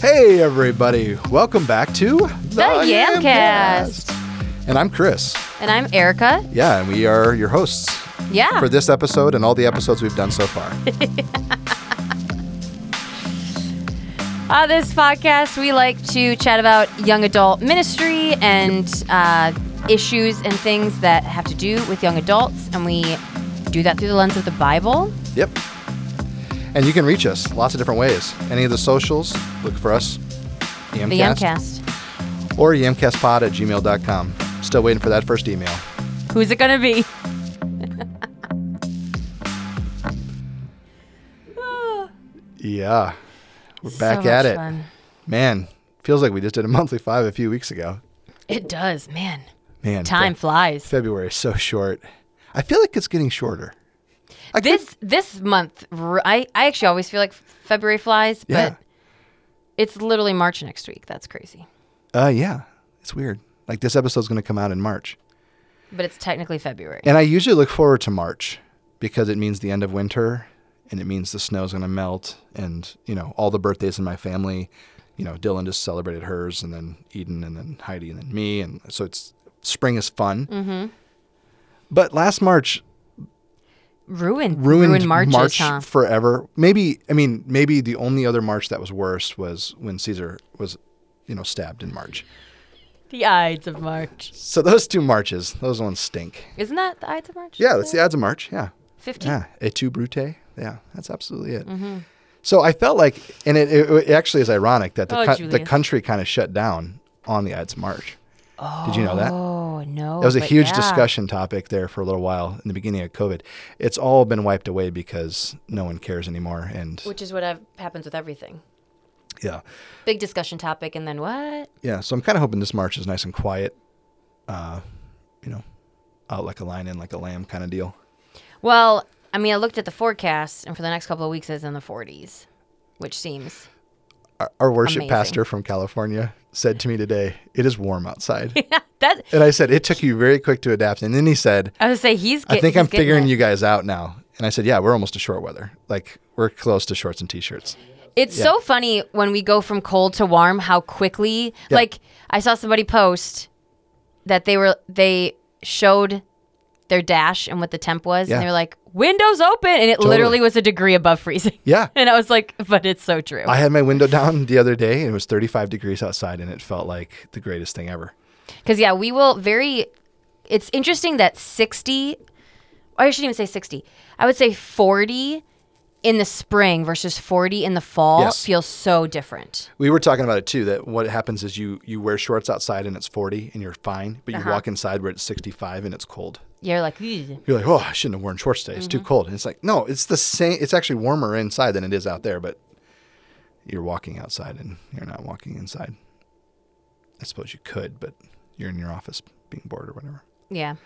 Hey, everybody. Welcome back to The Yamcast. And I'm Chris. And I'm Erica. Yeah, and we are your hosts Yeah. for this episode and all the episodes we've done so far. On this podcast, we like to chat about young adult ministry and uh, issues and things that have to do with young adults. And we do that through the lens of the Bible. yep. And you can reach us lots of different ways. Any of the socials, look for us. Yamcast, The Yamcast. Or yamcastpod at gmail.com. Still waiting for that first email. Who's it going to be? Yeah. We're So back at it. fun. Man, feels like we just did a monthly five a few weeks ago. It does, man. Man, Time Fe- flies. February is so short. I feel like it's getting shorter. I could- This this month, I actually always feel like February flies, but Yeah. it's literally March next week. That's crazy. Uh, yeah, it's weird. Like this episode's going to come out in March, But it's technically February. and I usually look forward to March because it means the end of winter, and it means the snow's going to melt, and you know all the birthdays in my family. You know, Dylan just celebrated hers, and then Eden, and then Heidi, and then me, and so it's spring is fun. Mm-hmm. But last March Ruined, ruined, ruined Marches, March huh? forever. Maybe I mean maybe the only other March that was worse was when Caesar was, you know, stabbed in March. The Ides of March. So those two marches, those ones stink. Isn't that the Ides of March? Yeah, that's the Ides of March. Yeah. 15? Yeah. Et tu brute. Yeah, that's absolutely it. Mm-hmm. So I felt like, and it, it, it actually is ironic that the, Oh, co- the country kind of shut down on the Ides of March. Did you know that? Oh, no. That was a huge yeah. discussion topic there for a little while in the beginning of COVID. It's all been wiped away because no one cares anymore. And Which is what have, happens with everything. yeah, Big discussion topic, and then what? yeah. So I'm kind of hoping this March is nice and quiet. Uh, you know, out like a lion in like a lamb kind of deal. Well, I mean, I looked at the forecast, and for the next couple of weeks, it's in the 40s, which seems. Our, worship Amazing. pastor from California said to me today, "It is warm outside." that And I said, it took you very quick to adapt. And then he said, I was say he's. I think he's I'm figuring it. you guys out now. And I said, yeah, we're almost to short weather. Like we're close to shorts and t-shirts. It's Yeah. so funny when we go from cold to warm how quickly Yeah. like I saw somebody post that they were they showed their dash and what the temp was Yeah. and they were like windows open and it Totally. literally was a degree above freezing. Yeah. And I was like but it's so true. I had my window down the other day and it was 35 degrees outside and it felt like the greatest thing ever. Cuz yeah, we will very it's interesting that 60 I shouldn't even say 60. I would say 40 in the spring versus 40 in the fall Yes. feels so different. We were talking about it too. That what happens is you you wear shorts outside and it's 40 and you're fine, but you Uh-huh. walk inside where it's 65 and it's cold. You're like, "Ugh." You're like, oh, I shouldn't have worn shorts today. It's too Mm-hmm. cold. And it's like, no, it's the same. It's actually warmer inside than it is out there, but you're walking outside and you're not walking inside. I suppose you could, but you're in your office being bored or whatever. yeah.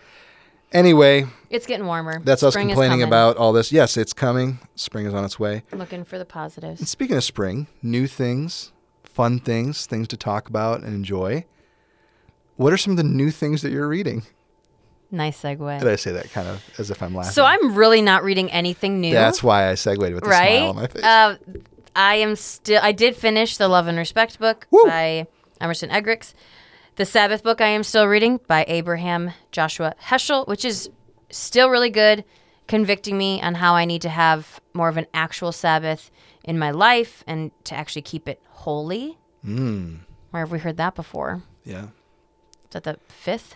Anyway, It's getting warmer. that's us Spring is complaining about all this. Yes, it's coming. Spring is on its way. Looking for the positives. And speaking of spring, new things, fun things, things to talk about and enjoy. What are some of the new things that you're reading? Nice segue. Did I say that kind of as if I'm laughing? So I'm really not reading anything new. That's why I segued with a right. smile on my face. Uh, I am still. I did finish the Love and Respect book Woo. by Emerson Eggerichs. The Sabbath book I am still reading by Abraham Joshua Heschel, which is still really good, convicting me on how I need to have more of an actual Sabbath in my life and to actually keep it holy. Mm, Where have we heard that before? yeah. Is that the fifth?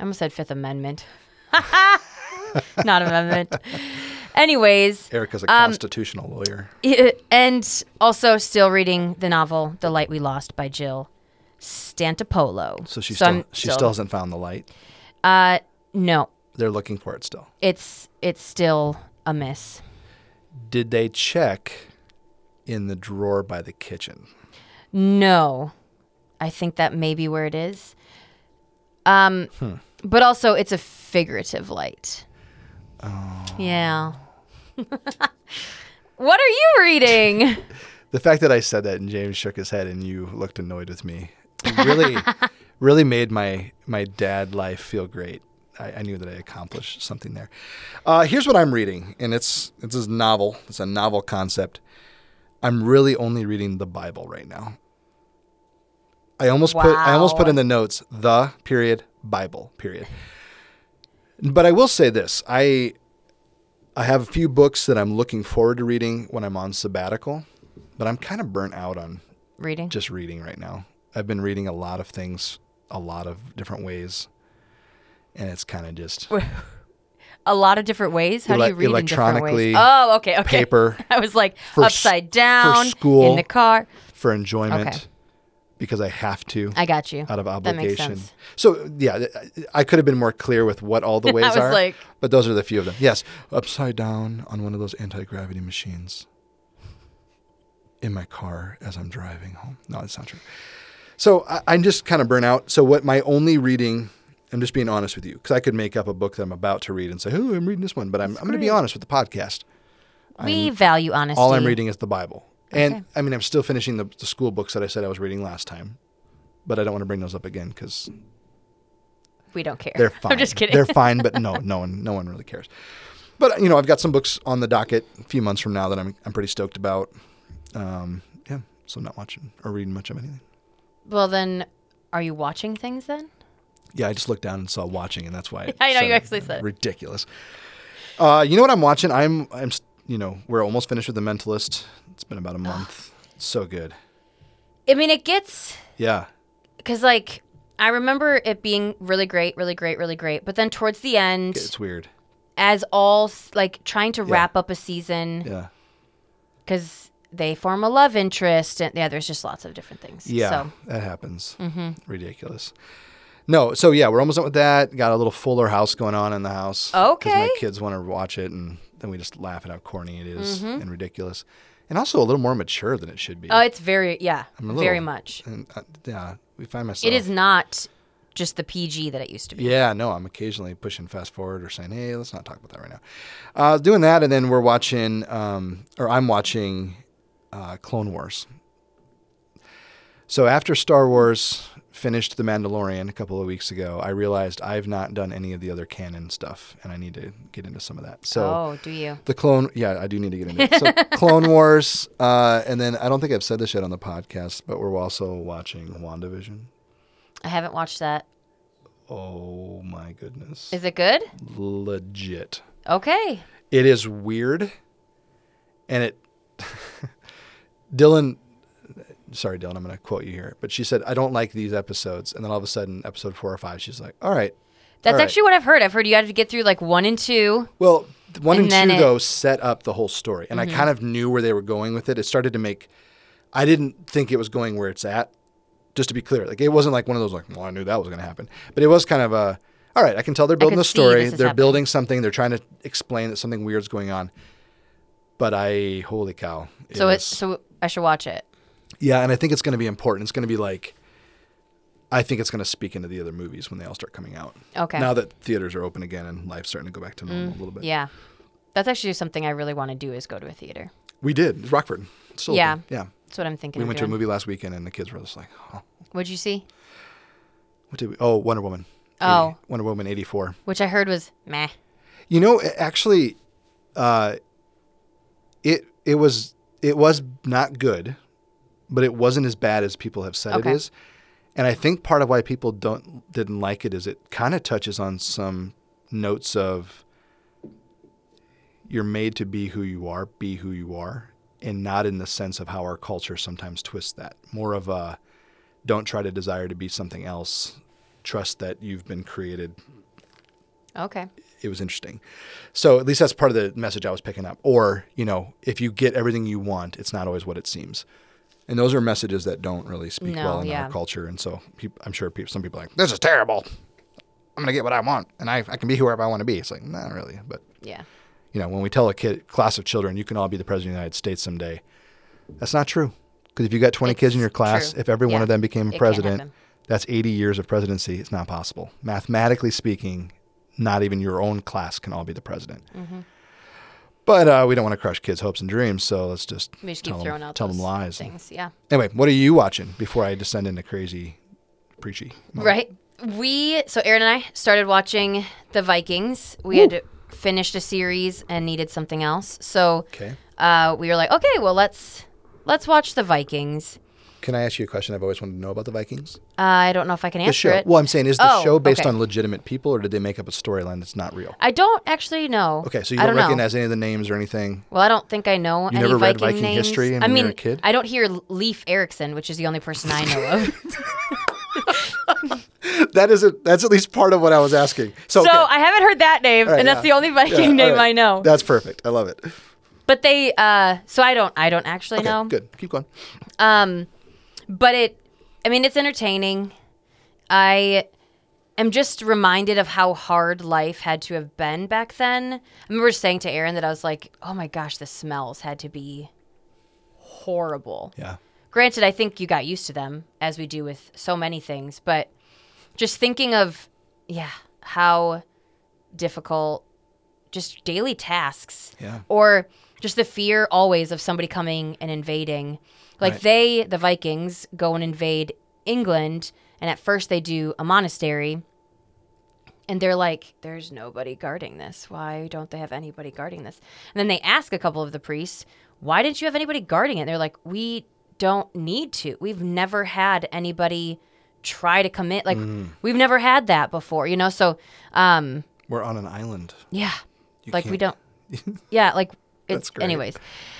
I almost said Fifth Amendment. Not amendment. Anyways, Erica's a Um, constitutional lawyer. and also still reading the novel "The Light We Lost" by Jill Santopolo. So she I'm still she still hasn't found the light. Uh, no, They're looking for it still. it's it's still a miss. Did they check in the drawer by the kitchen? No, I think that may be where it is. Um, but also it's a figurative light. Oh. Yeah. what are you reading? The fact that I said that and James shook his head and you looked annoyed with me really really made my my dad life feel great. I, I knew that I accomplished something there. Uh, here's what I'm reading, and it's it's a novel. It's a novel concept. I'm really only reading the Bible right now. I almost put I almost put in the notes the period Bible period. But I will say this: I I have a few books that I'm looking forward to reading when I'm on sabbatical, but I'm kind of burnt out on Reading. just reading right now. I've been reading a lot of things, a lot of different ways, and it's kind of just a lot of different ways. How do you read in different electronically, ways? Oh, okay, okay. paper I was like for upside down for school. in the car. for enjoyment Okay. because I have to. I got you. out of obligation. So yeah, I could have been more clear with what all the ways was are, like- but those are the few of them. Yes, upside down on one of those anti gravity machines in my car as I'm driving home. No, that's not true. So I, I'm just kind of burnt out. So what my only reading, I'm just being honest with you, because I could make up a book that I'm about to read and say, "Oh, I'm reading this one," but I'm, I'm going to be honest with the podcast. We value honesty. All I'm reading is the Bible. And Okay. I mean, I'm still finishing the, the school books that I said I was reading last time, but I don't want to bring those up again because We don't care. they're fine. I'm just kidding. They're fine, but no, no one, no one really cares. But you know, I've got some books on the docket a few months from now that I'm, I'm pretty stoked about. Um, yeah, so not watching or reading much of anything. Well, then, are you watching things then? Yeah, I just looked down and saw watching, and that's why I know, you actually said it. ridiculous. Uh, you know what I'm watching? I'm, I'm, you know, we're almost finished with The Mentalist. It's been about a month. so good. I mean, it gets Yeah. because like I remember it being really great, really great, really great. But then towards the end, It's weird. as all s- like trying to wrap up a season Yeah. because they form a love interest, and yeah, there's just lots of different things. Yeah, So that happens. Ridiculous. No, so yeah, we're almost done with that. Got a little Fuller House going on in the house. Okay. Because my kids want to watch it, and then we just laugh at how corny it is Mm-hmm. and ridiculous, and also a little more mature than it should be. oh, it's very yeah, I'm a very much. And uh, yeah, we find myself. It is not just the PG that it used to be. Yeah, no, I'm occasionally pushing fast forward or saying, "Hey, let's not talk about that right now." Uh, doing that, and then we're watching, um, or I'm watching, uh, Clone Wars. So after Star Wars finished The Mandalorian a couple of weeks ago, I realized I've not done any of the other canon stuff, and I need to get into some of that. So oh, do you? the clone, yeah, I do need to get into it. So Clone Wars, uh, and then I don't think I've said this yet on the podcast, but we're also watching WandaVision. I haven't watched that. Oh my goodness, Is it good? legit. Okay. It is weird, and it. Dylan, sorry, Dylan, I'm going to quote you here, but she said, "I don't like these episodes," and then all of a sudden, episode four or five, she's like, "All right." That's all right." actually what I've heard. I've heard you had to get through like one and two. Well, one And and, two it- Mm-hmm. though set up the whole story, and I kind of knew where they were going with it. It started to make. I didn't think it was going where it's at. Just to be clear, like it wasn't like one of those like, well, I knew that was going to happen, but it was kind of a. All right, I can tell they're building the story. They're happening. building something. They're trying to explain that something weird's going on. But I, holy cow! So it it's so I should watch it. yeah, and I think it's going to be important. It's going to be like. I think it's going to speak into the other movies when they all start coming out. Okay. Mm, Now that theaters are open again and life's starting to go back to normal a little bit. Yeah. That's actually something I really want to do is go to a theater. We did. It's Rockford. It's still Yeah. open. Yeah. That's what I'm thinking. We went to a movie last weekend and the kids were just like, oh, What'd you see? what did we? Oh, Wonder Woman. Oh. 80 Wonder Woman 84. Which I heard was meh. You know, actually, uh, it, it was, it was not good, but it wasn't as bad as people have said Okay. it is. And I think part of why people don't, didn't like it is it kind of touches on some notes of you're made to be who you are, be who you are, and not in the sense of how our culture sometimes twists that. More of a don't try to desire to be something else. Trust that you've been created. Okay. It was interesting. So at least that's part of the message I was picking up. Or, you know, if you get everything you want, it's not always what it seems. And those are messages that don't really speak No, well in yeah. our culture. And so I'm sure peop some people are like, this is terrible. I'm going to get what I want. And I, I can be whoever I want to be. It's like, not really. But Yeah. you know, when we tell a kid class of children, you can all be the president of the United States someday, that's not true. Because if you got 20 kids in your class, true. if every one of them became It can't president, that's 80 years of presidency. It's not possible. Mathematically speaking, not even your own class can all be the president. Mm-hmm. But uh, we don't want to crush kids' hopes and dreams, so let's just, just tell, keep them, throwing out tell them lies. things. Yeah. Anyway, what are you watching before I descend into crazy, preachy? mode? Right. We so Aaron and I started watching the Vikings. We had finished a series and needed something else. So Okay. uh, we were like, okay, well let's let's watch the Vikings. Can I ask you a question I've always wanted to know about the Vikings? Uh, I don't know if I can answer The show. it. Well, I'm saying, is the Oh, show based okay. on legitimate people, or did they make up a storyline that's not real? I don't actually know. Okay, so you don't, don't know. recognize any of the names or anything. Well, I don't think I know You any never read Viking Viking names. history I when you mean, were a kid? I don't hear Leif Erikson, which is the only person I know of. That is a, that's at least part of what I was asking. So, so okay. I haven't heard that name, right, and that's yeah. the only Viking Yeah, name right. I know. That's perfect. I love it. but they, uh, so I don't, I don't actually Okay, know. good. Keep going. Um, but it, I mean, it's entertaining. I am just reminded of how hard life had to have been back then. I remember saying to Aaron that I was like, "Oh my gosh, the smells had to be horrible." Yeah. Granted, I think you got used to them as we do with so many things, but just thinking of, yeah, how difficult just daily tasks Yeah. or just the fear always of somebody coming and invading. Like Right. they, the Vikings, go and invade England, and at first they do a monastery, and they're like, "There's nobody guarding this. Why don't they have anybody guarding this?" And then they ask a couple of the priests, "Why didn't you have anybody guarding it?" And they're like, "We don't need to. We've never had anybody try to commit. Like Mm. we've never had that before, you know." So, um, We're on an island. yeah. You like we can't- don't. yeah, like it's anyways.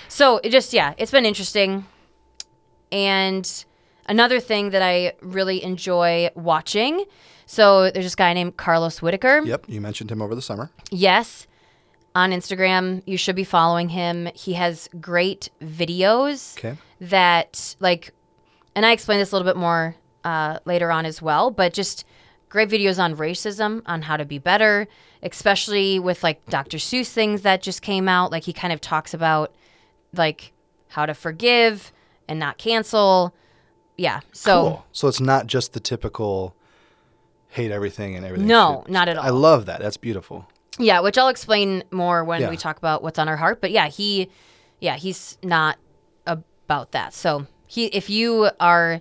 So it just yeah, it's been interesting. And another thing that I really enjoy watching. So there's this guy named Carlos Whitaker. Yep. You mentioned him over the summer. Yes. On Instagram, you should be following him. He has great videos Okay. that like and I explain this a little bit more uh, later on as well, but just great videos on racism, on how to be better, especially with like Dr. Seuss things that just came out. Like he kind of talks about like how to forgive and not cancel. Yeah. So cool. So it's not just the typical hate everything and everything. No, should- not at all. I love that. That's beautiful. Yeah, which I'll explain more when Yeah. we talk about what's on our heart. But yeah, he, yeah, he's not about that. So he, if you are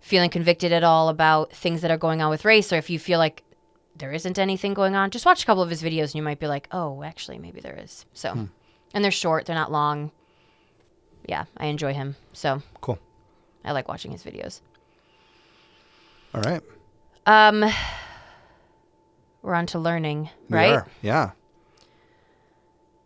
feeling convicted at all about things that are going on with race, or if you feel like there isn't anything going on, just watch a couple of his videos and you might be like, oh, actually, maybe there is. So, Hmm. and they're short, they're not long. Yeah, I enjoy him. So Cool. I like watching his videos. All right. Um, we're on to learning, right? Yeah.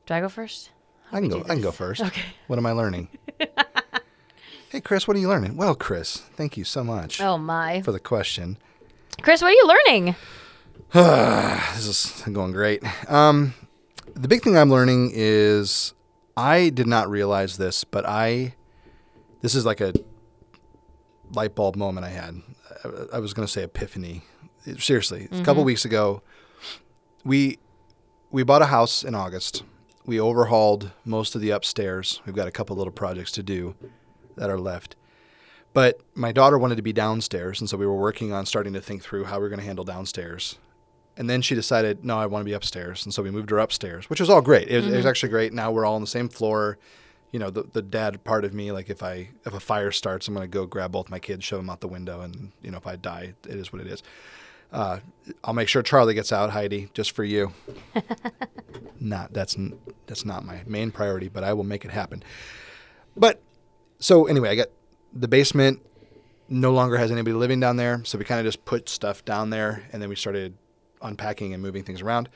Do I go first? I can go. I can go first. Okay. What am I learning? hey, Chris. What are you learning? Well, Chris, thank you so much Oh my. for the question. Chris, what are you learning? this is going great. Um, the big thing I'm learning is I did not realize this, but I this is like a light bulb moment I had. I, I was going to say epiphany. Seriously, a couple mm-hmm. weeks ago, we we bought a house in August. We overhauled most of the upstairs. We've got a couple little projects to do that are left. But my daughter wanted to be downstairs, and so we were working on starting to think through how we are going to handle downstairs. And then she decided, no, I want to be upstairs, and so we moved her upstairs, which was all great. It was, it was actually great. Now we're all on the same floor. You know, the the dad part of me, like if I if a fire starts, I'm going to go grab both my kids, shove them out the window, and you know if I die, it is what it is. Uh, I'll make sure Charlie gets out, Heidi, just for you. not that's that's not my main priority, but I will make it happen. But so anyway, I got the basement no longer has anybody living down there, so we kind of just put stuff down there, and then we started unpacking and moving things around.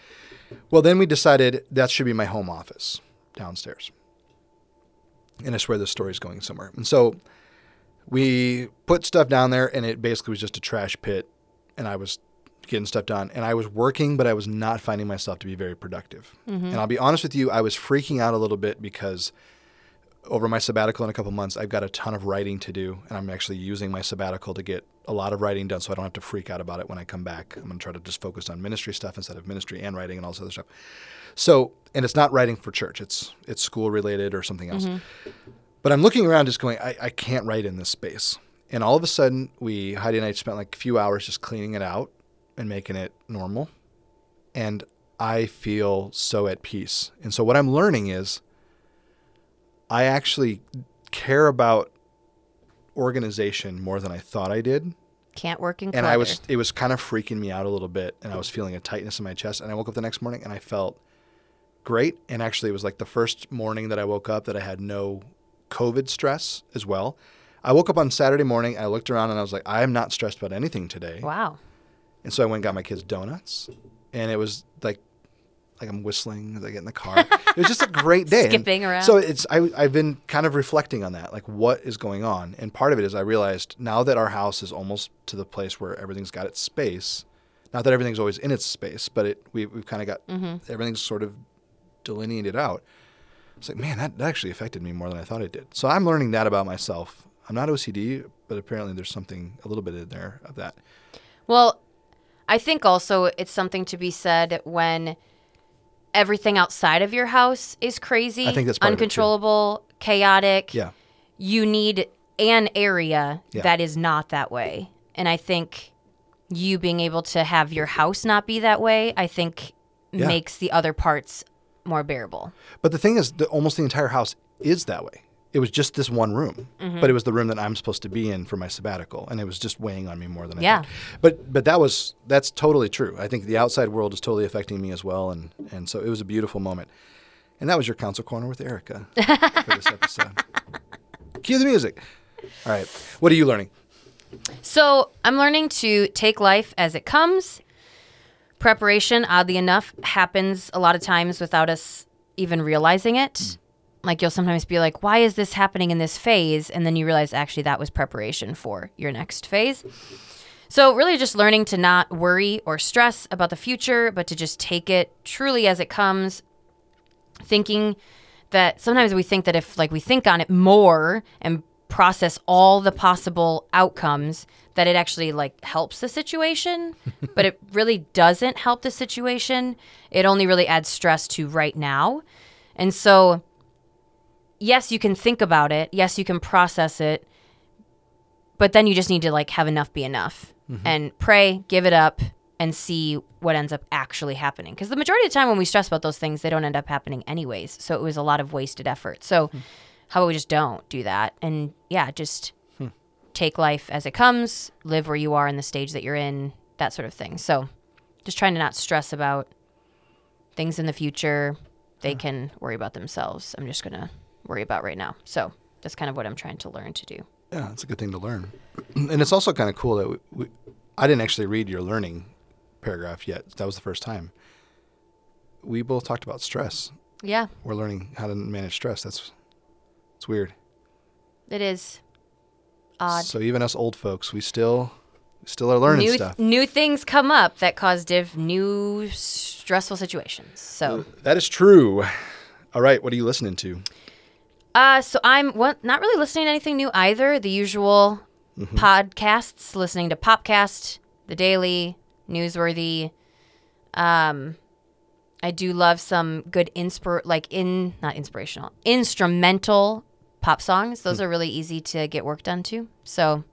Well, then we decided that should be my home office downstairs, and I swear this story is going somewhere. And so we put stuff down there, and it basically was just a trash pit, and I was getting stuff done, and I was working, but I was not finding myself to be very productive. Mm-hmm. And I'll be honest with you, I was freaking out a little bit because over my sabbatical in a couple months, I've got a ton of writing to do, and I'm actually using my sabbatical to get a lot of writing done, so I don't have to freak out about it when I come back. I'm going to try to just focus on ministry stuff instead of ministry and writing and all this other stuff. So, and it's not writing for church; it's it's school related or something else. Mm-hmm. But I'm looking around, just going, I, I can't write in this space. And all of a sudden, we Heidi and I spent like a few hours just cleaning it out and making it normal, and I feel so at peace. And so what I'm learning is. I actually care about organization more than I thought I did. Can't work in And clutter. I was it was kind of freaking me out a little bit and I was feeling a tightness in my chest and I woke up the next morning and I felt great and actually it was like the first morning that I woke up that I had no covid stress as well. I woke up on Saturday morning. I looked around and I was like, I am not stressed about anything today. Wow. And so I went and got my kids donuts, and it was like, I'm whistling as I get in the car. it was just a great day. And Skipping around. So it's I, I've been kind of reflecting on that, like what is going on, and part of it is I realized now that our house is almost to the place where everything's got its space. Not that everything's always in its space, but it we we've kind of got Mm-hmm. everything's sort of delineated out. It's like, man, that, that actually affected me more than I thought it did. So I'm learning that about myself. I'm not OCD, but apparently there's something a little bit in there of that. Well, I think also it's something to be said when everything outside of your house is crazy, I think that's part of it, too. uncontrollable, chaotic. Yeah. You need an area Yeah. that is not that way. And I think you being able to have your house not be that way, I think Yeah. makes the other parts more bearable. But the thing is, that almost the entire house is that way. It was just this one room, Mm-hmm. but it was the room that I'm supposed to be in for my sabbatical, and it was just weighing on me more than I Yeah. thought. But but that was that's totally true. I think the outside world is totally affecting me as well, and and so it was a beautiful moment. And that was your counsel corner with Erica for this episode. Cue the music. All right, what are you learning? So I'm learning to take life as it comes. Preparation, oddly enough, happens a lot of times without us even realizing it. Like you'll sometimes be like, why is this happening in this phase? And then you realize actually that was preparation for your next phase. So, really, just learning to not worry or stress about the future, but to just take it truly as it comes. Thinking that sometimes we think that if like we think on it more and process all the possible outcomes that it actually like helps the situation but it really doesn't help the situation it only really adds stress to right now and so yes you can think about it. Yes you can process it. But then you just need to like have enough be enough mm-hmm. and pray give it up and see what ends up actually happening. Because the majority of the time when we stress about those things they don't end up happening anyways. So it was a lot of wasted effort. So hmm. how about we just don't do that? And yeah just hmm. take life as it comes live where you are in the stage that you're in that sort of thing. So just trying to not stress about things in the future. They hmm. can worry about themselves. I'm just gonna worry about right now so that's kind of what i'm trying to learn to do Yeah, it's a good thing to learn, and it's also kind of cool that we, we, I didn't actually read your learning paragraph yet. That was the first time. We both talked about stress. yeah We're learning how to manage stress. That's it's weird. it is odd So even us old folks, we still still are learning new, stuff. new things come up that cause div new stressful situations so That is true. All right, what are you listening to? Uh, so I'm not really listening to anything new either. The usual podcasts, listening to Popcast, The Daily, Newsworthy. Um, I do love some good inspir like in not inspirational, instrumental pop songs. Those are really easy to get work done to. So,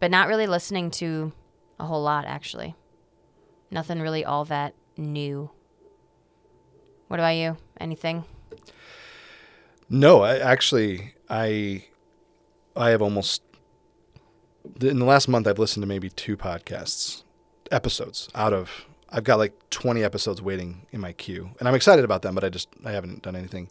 but not really listening to a whole lot actually. Nothing really all that new. What about you? Anything? No, I actually I I have almost in the last month I've listened to maybe two podcasts episodes out of I've got like 20 episodes waiting in my queue, and I'm excited about them, but I just I haven't done anything.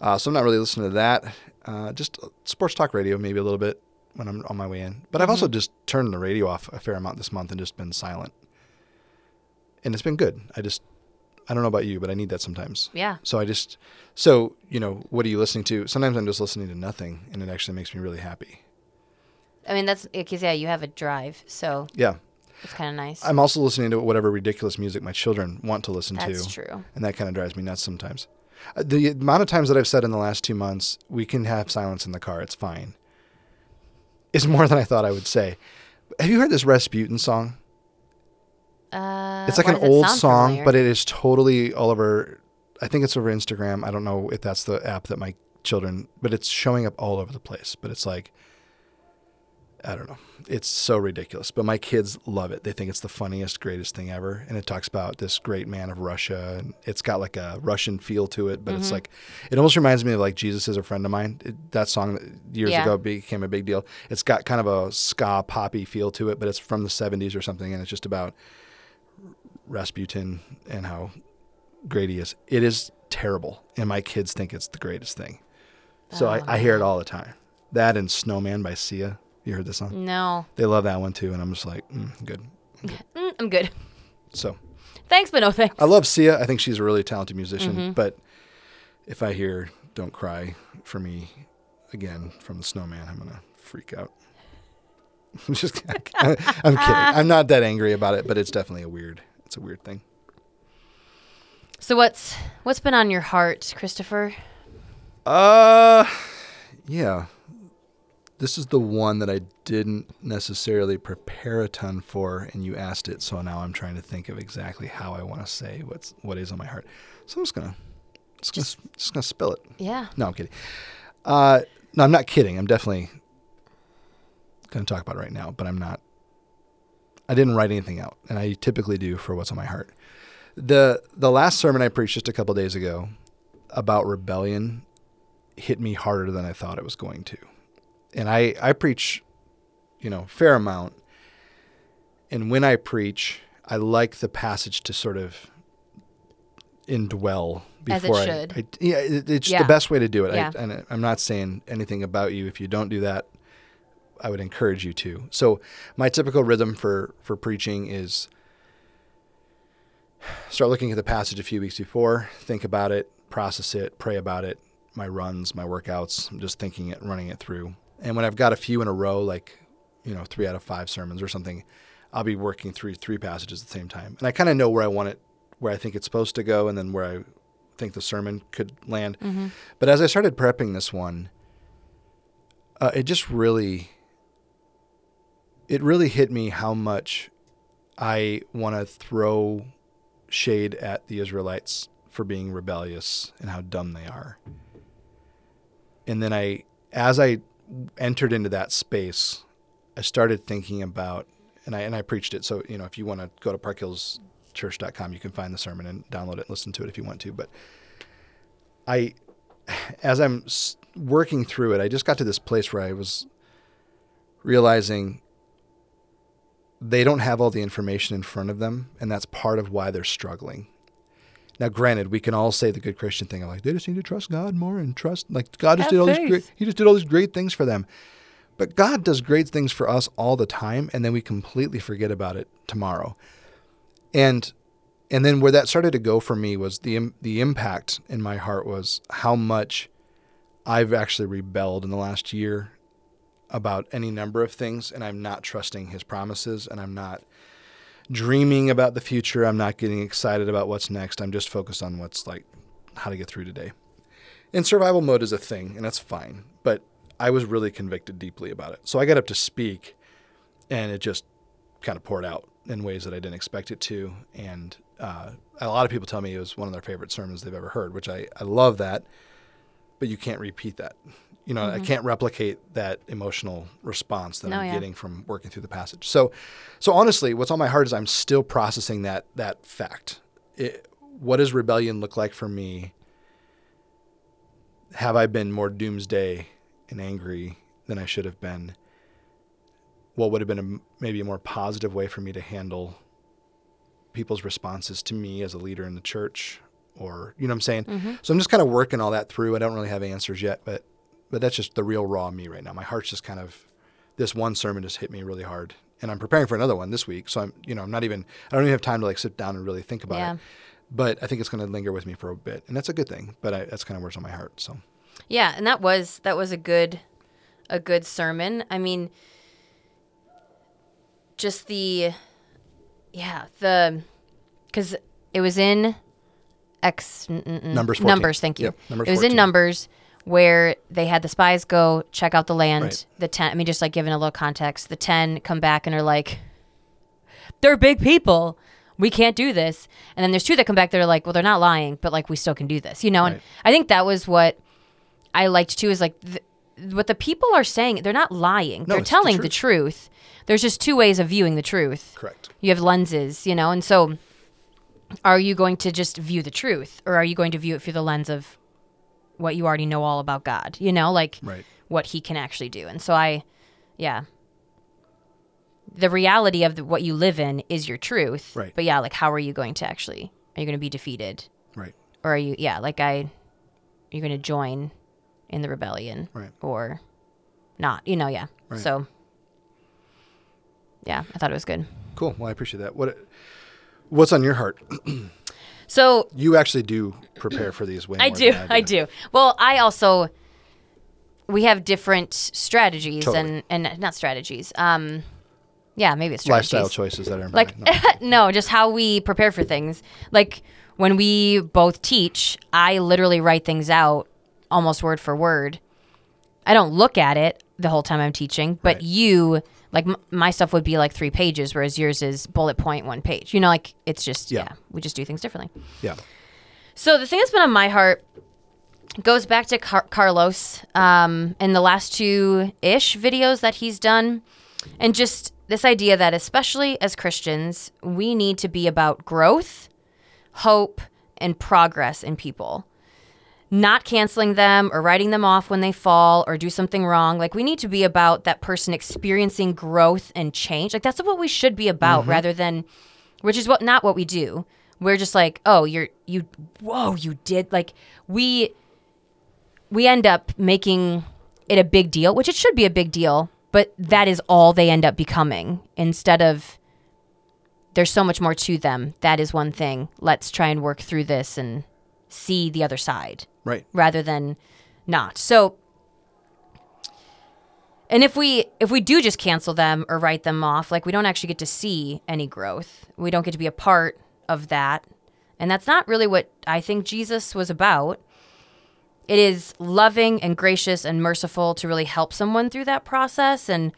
Uh, so I'm not really listening to that. Uh, just sports talk radio, maybe a little bit when I'm on my way in. But I've also just turned the radio off a fair amount this month and just been silent, and it's been good. I just I don't know about you, but I need that sometimes. Yeah. So I just, so, you know, what are you listening to? Sometimes I'm just listening to nothing and it actually makes me really happy. I mean, that's because yeah, you have a drive, so Yeah. it's kind of nice. I'm also listening to whatever ridiculous music my children want to listen That's to. That's true. And that kind of drives me nuts sometimes. Uh, The amount of times that I've said in the last two months, we can have silence in the car, it's fine, is more than I thought I would say. Have you heard this Rasputin song? Uh, It's like an old song, familiar? but it is totally all over. I think it's over Instagram. I don't know if that's the app that my children, but it's showing up all over the place. But it's like, I don't know. It's so ridiculous. But my kids love it. They think it's the funniest, greatest thing ever. And it talks about this great man of Russia. And it's got like a Russian feel to it, but Mm-hmm. it's like, it almost reminds me of like Jesus is a friend of mine. It, that song years Yeah. ago became a big deal. It's got kind of a ska poppy feel to it, but it's from the 70s or something. And it's just about Rasputin and how great he is. It is terrible, and my kids think it's the greatest thing. So Oh, I, I hear it all the time. That and Snowman by Sia. You heard this song? No, They love that one too, and I'm just like, mm, good. Mm, I'm good. So Thanks, but no thanks. I love Sia. I think she's a really talented musician. Mm-hmm. But if I hear "Don't Cry for Me" again from the Snowman, I'm gonna freak out. I'm just. I'm kidding. I'm not that angry about it, but it's definitely a weird. It's a weird thing. So what's what's been on your heart, Christopher? Uh, yeah. This is the one that I didn't necessarily prepare a ton for, and you asked it, so now I'm trying to think of exactly how I want to say what's what is on my heart. So I'm just gonna just, gonna just gonna spill it. Yeah. No, I'm kidding. Uh, no, I'm not kidding. I'm definitely going to talk about it right now, but I'm not. I didn't write anything out, and I typically do for what's on my heart. the The last sermon I preached just a couple days ago about rebellion hit me harder than I thought it was going to, and I I preach, you know, fair amount, and when I preach, I like the passage to sort of indwell As it before I- should. I, yeah, it, it's Yeah. the best way to do it. Yeah. I, and I'm not saying anything about you if you don't do that. I would encourage you to. So my typical rhythm for for preaching is start looking at the passage a few weeks before, think about it, process it, pray about it. My runs, my workouts, I'm just thinking it, running it through. And when I've got a few in a row, like you know, three out of five sermons or something, I'll be working through three passages at the same time. And I kind of know where I want it, where I think it's supposed to go, and then where I think the sermon could land. But as I started prepping this one, uh, it just really, it really hit me how much I want to throw shade at the Israelites for being rebellious and how dumb they are. And then I, as I entered into that space, I started thinking about, and I and I preached it. So you know, if you want to go to parkhillschurch.com, you can find the sermon and download it and listen to it if you want to. But I, as I'm working through it, I just got to this place where I was realizing they don't have all the information in front of them, and that's part of why they're struggling. Now, granted, we can all say the good Christian thing of like they just need to trust God more and trust like God just Have did all faith. these great He just did all these great things for them. But God does great things for us all the time, and then we completely forget about it tomorrow. And and then where that started to go for me was the the impact in my heart was how much I've actually rebelled in the last year about any number of things, and I'm not trusting His promises, and I'm not dreaming about the future. I'm not getting excited about what's next. I'm just focused on what's like how to get through today. And survival mode is a thing, and that's fine. But I was really convicted deeply about it. So I got up to speak, and it just kind of poured out in ways that I didn't expect it to. And uh, a lot of people tell me it was one of their favorite sermons they've ever heard, which I, I love that. But you can't repeat that. You know, I mm-hmm. can't replicate that emotional response that No, I'm yeah. getting from working through the passage. So, so honestly, what's on my heart is I'm still processing that that fact. It, what does rebellion look like for me? Have I been more doomsday and angry than I should have been? What would have been a, maybe a more positive way for me to handle people's responses to me as a leader in the church? Or, you know what I'm saying? Mm-hmm. So I'm just kind of working all that through. I don't really have answers yet, but but that's just the real raw me right now. My heart's just kind of this one sermon just hit me really hard. And I'm preparing for another one this week. So I'm you know, I'm not even I don't even have time to like sit down and really think about Yeah. it. But I think it's gonna linger with me for a bit. And that's a good thing. But I, that's kind of where it's on my heart. So Yeah, and that was that was a good a good sermon. I mean just the yeah, the cuz it was in X mm, mm, mm. Numbers 14. Numbers, thank you. Yep, Numbers it was 14. in Numbers where they had the spies go check out the land. Right. The 10 I mean just like giving a little context. The 10 come back and are like they're big people. We can't do this. And then there's two that come back that are like, well, they're not lying, but like we still can do this, you know? And I think that was what I liked too is like th- what the people are saying. They're not lying. No, they're it's the telling the truth. There's just two ways of viewing the truth. correct. You have lenses, you know, and so are you going to just view the truth or are you going to view it through the lens of what you already know all about God, you know, like Right. what he can actually do. And so I, yeah. The reality of the, what you live in is your truth. Right. But yeah, like how are you going to actually, are you going to be defeated? Right. Or are you, yeah, like I, you're going to join in the rebellion? Right. Or not. You know, yeah. So yeah, I thought it was good. Cool. Well, I appreciate that. What What's on your heart? So You actually do prepare for these way I more do, I do. Well, I also we have different strategies Totally. and and not strategies. Um, yeah, maybe it's strategies. Lifestyle choices that are like no. no just how we prepare for things like when we both teach i literally write things out almost word for word i don't look at it the whole time i'm teaching but Right. you like m- my stuff would be like three pages whereas yours is bullet point one page you know like it's just yeah, Yeah. we just do things differently yeah. so the thing that's been on my heart goes back to Car- Carlos um, in the last two ish videos that he's done, and just this idea that especially as Christians, we need to be about growth, hope, and progress in people. Not canceling them or writing them off when they fall or do something wrong. Like we need to be about that person experiencing growth and change. Like that's what we should be about mm-hmm. rather than which is what not what we do. We're just like, oh, you're you whoa, you did like we we end up making it a big deal, which it should be a big deal, but that is all they end up becoming instead of there's so much more to them. That is one thing. Let's try and work through this and see the other side Right. rather than not. So and if we if we do just cancel them or write them off, like we don't actually get to see any growth. We don't get to be a part of that. And that's not really what I think Jesus was about. It is loving and gracious and merciful to really help someone through that process and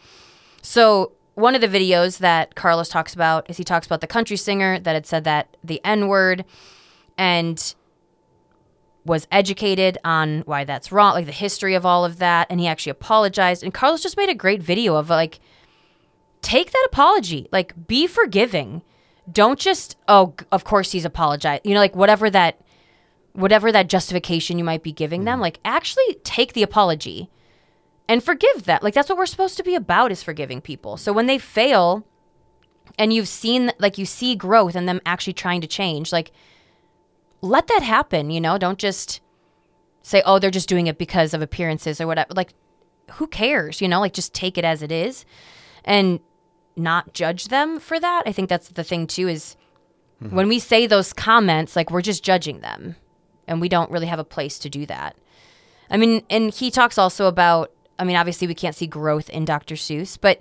so one of the videos that Carlos talks about is he talks about the country singer that had said that the N word and was educated on why that's wrong, like the history of all of that, and he actually apologized. And Carlos just made a great video of like, take that apology, like be forgiving. Don't just oh, of course he's apologized. You know, like whatever that, whatever that justification you might be giving them, mm. like actually take the apology and forgive that. Like that's what we're supposed to be about is forgiving people. So when they fail, and you've seen like you see growth and them actually trying to change, like let that happen, you know? Don't just say, oh, they're just doing it because of appearances or whatever. Like, who cares, you know? Like, just take it as it is and not judge them for that. I think that's the thing, too, is mm-hmm. when we say those comments, like, we're just judging them and we don't really have a place to do that. I mean, and he talks also about, I mean, obviously we can't see growth in Dr. Seuss, but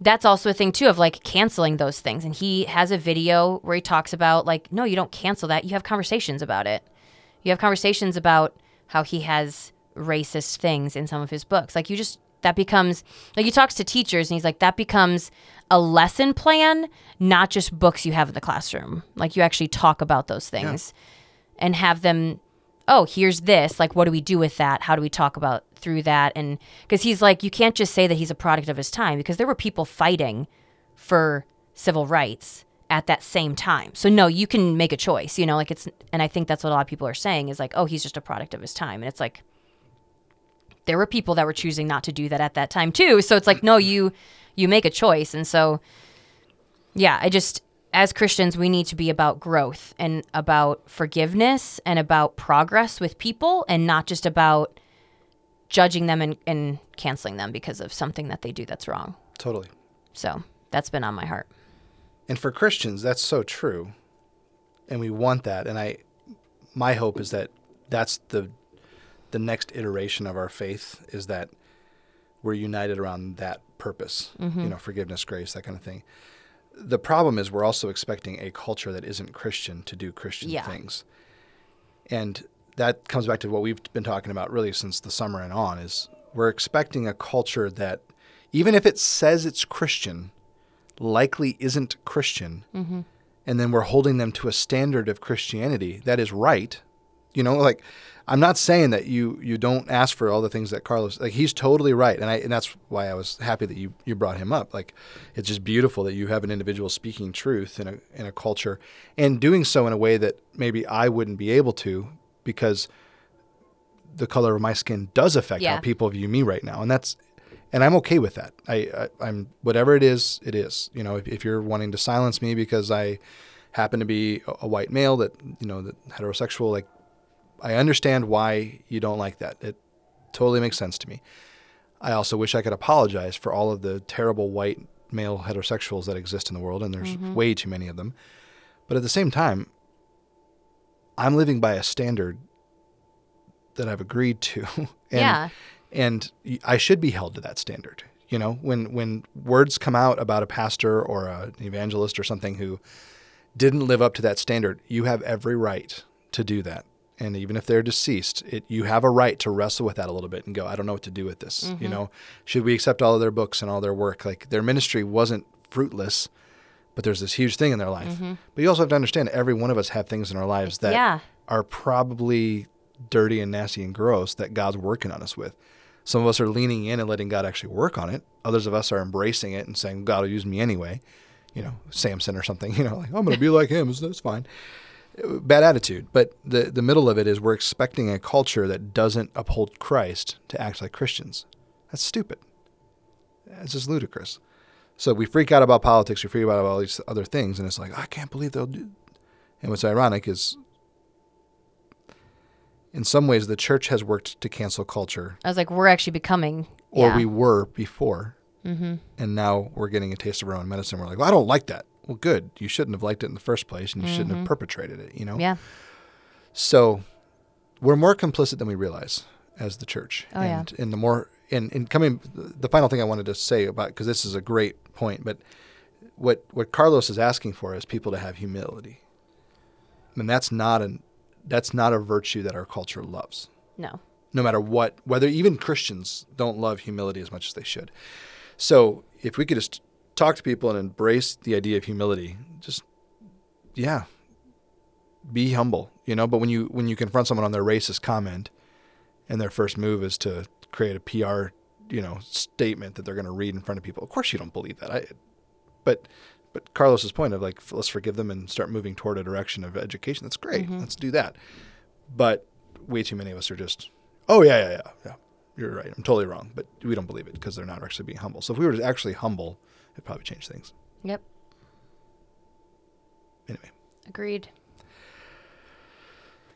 that's also a thing too of like canceling those things. And he has a video where he talks about like, no, you don't cancel that. You have conversations about it. You have conversations about how he has racist things in some of his books. Like you just that becomes like he talks to teachers and he's like that becomes a lesson plan, not just books you have in the classroom. Like you actually talk about those things and have them oh here's this like what do we do with that how do we talk about through that and because he's like you can't just say that he's a product of his time because there were people fighting for civil rights at that same time. So no you can make a choice you know like it's and i think that's what a lot of people are saying is like oh he's just a product of his time. And it's like there were people that were choosing not to do that at that time too. So it's like no you you make a choice. And so yeah i just as christians we need to be about growth and about forgiveness and about progress with people and not just about judging them and, and canceling them because of something that they do that's wrong Totally. so that's been on my heart And for Christians, that's so true. And we want that. And I my hope is that that's the the next iteration of our faith is that we're united around that purpose. Mm-hmm. You know, forgiveness, grace, that kind of thing. The problem is we're also expecting a culture that isn't Christian to do Christian Yeah. things. And that comes back to what we've been talking about really since the summer and on is we're expecting a culture that even if it says it's Christian, likely isn't Christian. Mm-hmm. And then we're holding them to a standard of Christianity that is right. You know, like I'm not saying that you you don't ask for all the things that Carlos like he's totally right. And I and that's why I was happy that you you brought him up. Like it's just beautiful that you have an individual speaking truth in a in a culture and doing so in a way that maybe I wouldn't be able to because the color of my skin does affect Yeah. how people view me right now. And that's and I'm okay with that. I, I I'm whatever it is, it is. You know, if, if you're wanting to silence me because I happen to be a, a white male that you know that heterosexual, like I understand why you don't like that. It totally makes sense to me. I also wish I could apologize for all of the terrible white male heterosexuals that exist in the world, and there's mm-hmm. way too many of them. But at the same time, I'm living by a standard that I've agreed to. and, Yeah. And I should be held to that standard. You know, when when words come out about a pastor or a, an evangelist or something who didn't live up to that standard, you have every right to do that. And even if they're deceased, it, you have a right to wrestle with that a little bit and go, I don't know what to do with this. You mm-hmm. know, should we accept all of their books and all their work? Like their ministry wasn't fruitless, but there's this huge thing in their life. Mm-hmm. But you also have to understand every one of us have things in our lives that Yeah. are probably dirty and nasty and gross that God's working on us with. Some of us are leaning in and letting God actually work on it. Others of us are embracing it and saying, God will use me anyway. You know, Samson or something, you know, like, I'm going to be like him. That's fine. Bad attitude. But the, the middle of it is we're expecting a culture that doesn't uphold Christ to act like Christians. That's stupid. It's just ludicrous. So we freak out about politics, we freak out about all these other things, and it's like, I can't believe they'll do. And what's ironic is, in some ways, the church has worked to cancel culture, I was like, we're actually becoming. or yeah. we were before, mm-hmm. and now we're getting a taste of our own medicine. We're like, well, I don't like that. Well, good. You shouldn't have liked it in the first place, and you shouldn't have perpetrated it. You know. Yeah. So we're more complicit than we realize as the church. Oh, yeah. and, and the more and, and coming the final thing I wanted to say about because this is a great point, but what what Carlos is asking for is people to have humility. And that's not an that's not a virtue that our culture loves. No. No matter what, whether even Christians don't love humility as much as they should. So if we could just talk to people and embrace the idea of humility, just yeah, be humble, you know. But when you when you confront someone on their racist comment, and their first move is to create a PR, you know, statement that they're going to read in front of people. Of course, you don't believe that. I, but but Carlos's point of like let's forgive them and start moving toward a direction of education. That's great. Mm-hmm. Let's do that. But way too many of us are just, oh yeah, yeah, yeah, yeah. You're right. I'm totally wrong, but we don't believe it because they're not actually being humble. So if we were to actually humble, it'd probably change things. Yep. Anyway. Agreed.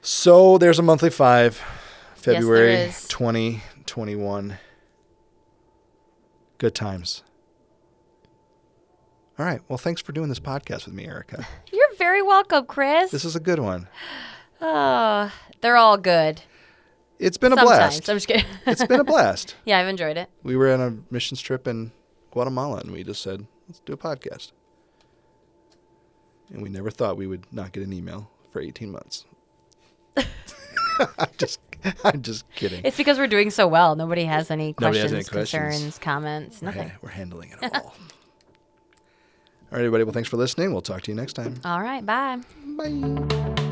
So there's a monthly five, February yes, 21. Good times. All right. Well, thanks for doing this podcast with me, Erica. You're very welcome, Chris. This is a good one. Oh, they're all good. It's been Sometimes. a blast. I'm just kidding. it's been a blast. Yeah, I've enjoyed it. We were on a missions trip in Guatemala and we just said, let's do a podcast. And we never thought we would not get an email for 18 months. I'm just, I'm just kidding. It's because we're doing so well. Nobody has any Nobody questions, has any questions. concerns, comments, nothing. Okay, we're handling it all. all right, everybody. Well, thanks for listening. We'll talk to you next time. All right, bye. Bye.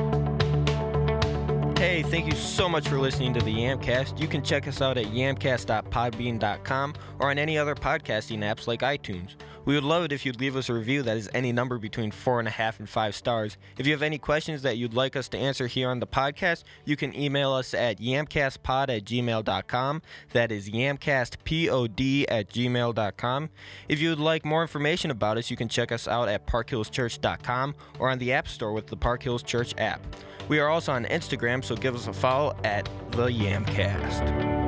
Hey, thank you so much for listening to the Yamcast. You can check us out at yamcast.podbean.com or on any other podcasting apps like iTunes. We would love it if you'd leave us a review that is any number between four and a half and five stars. If you have any questions that you'd like us to answer here on the podcast, you can email us at yamcastpod at gmail.com. That is yamcastpod at gmail.com. If you would like more information about us, you can check us out at parkhillschurch.com or on the App Store with the Park Hills Church app. We are also on Instagram, so give us a follow at the Yamcast.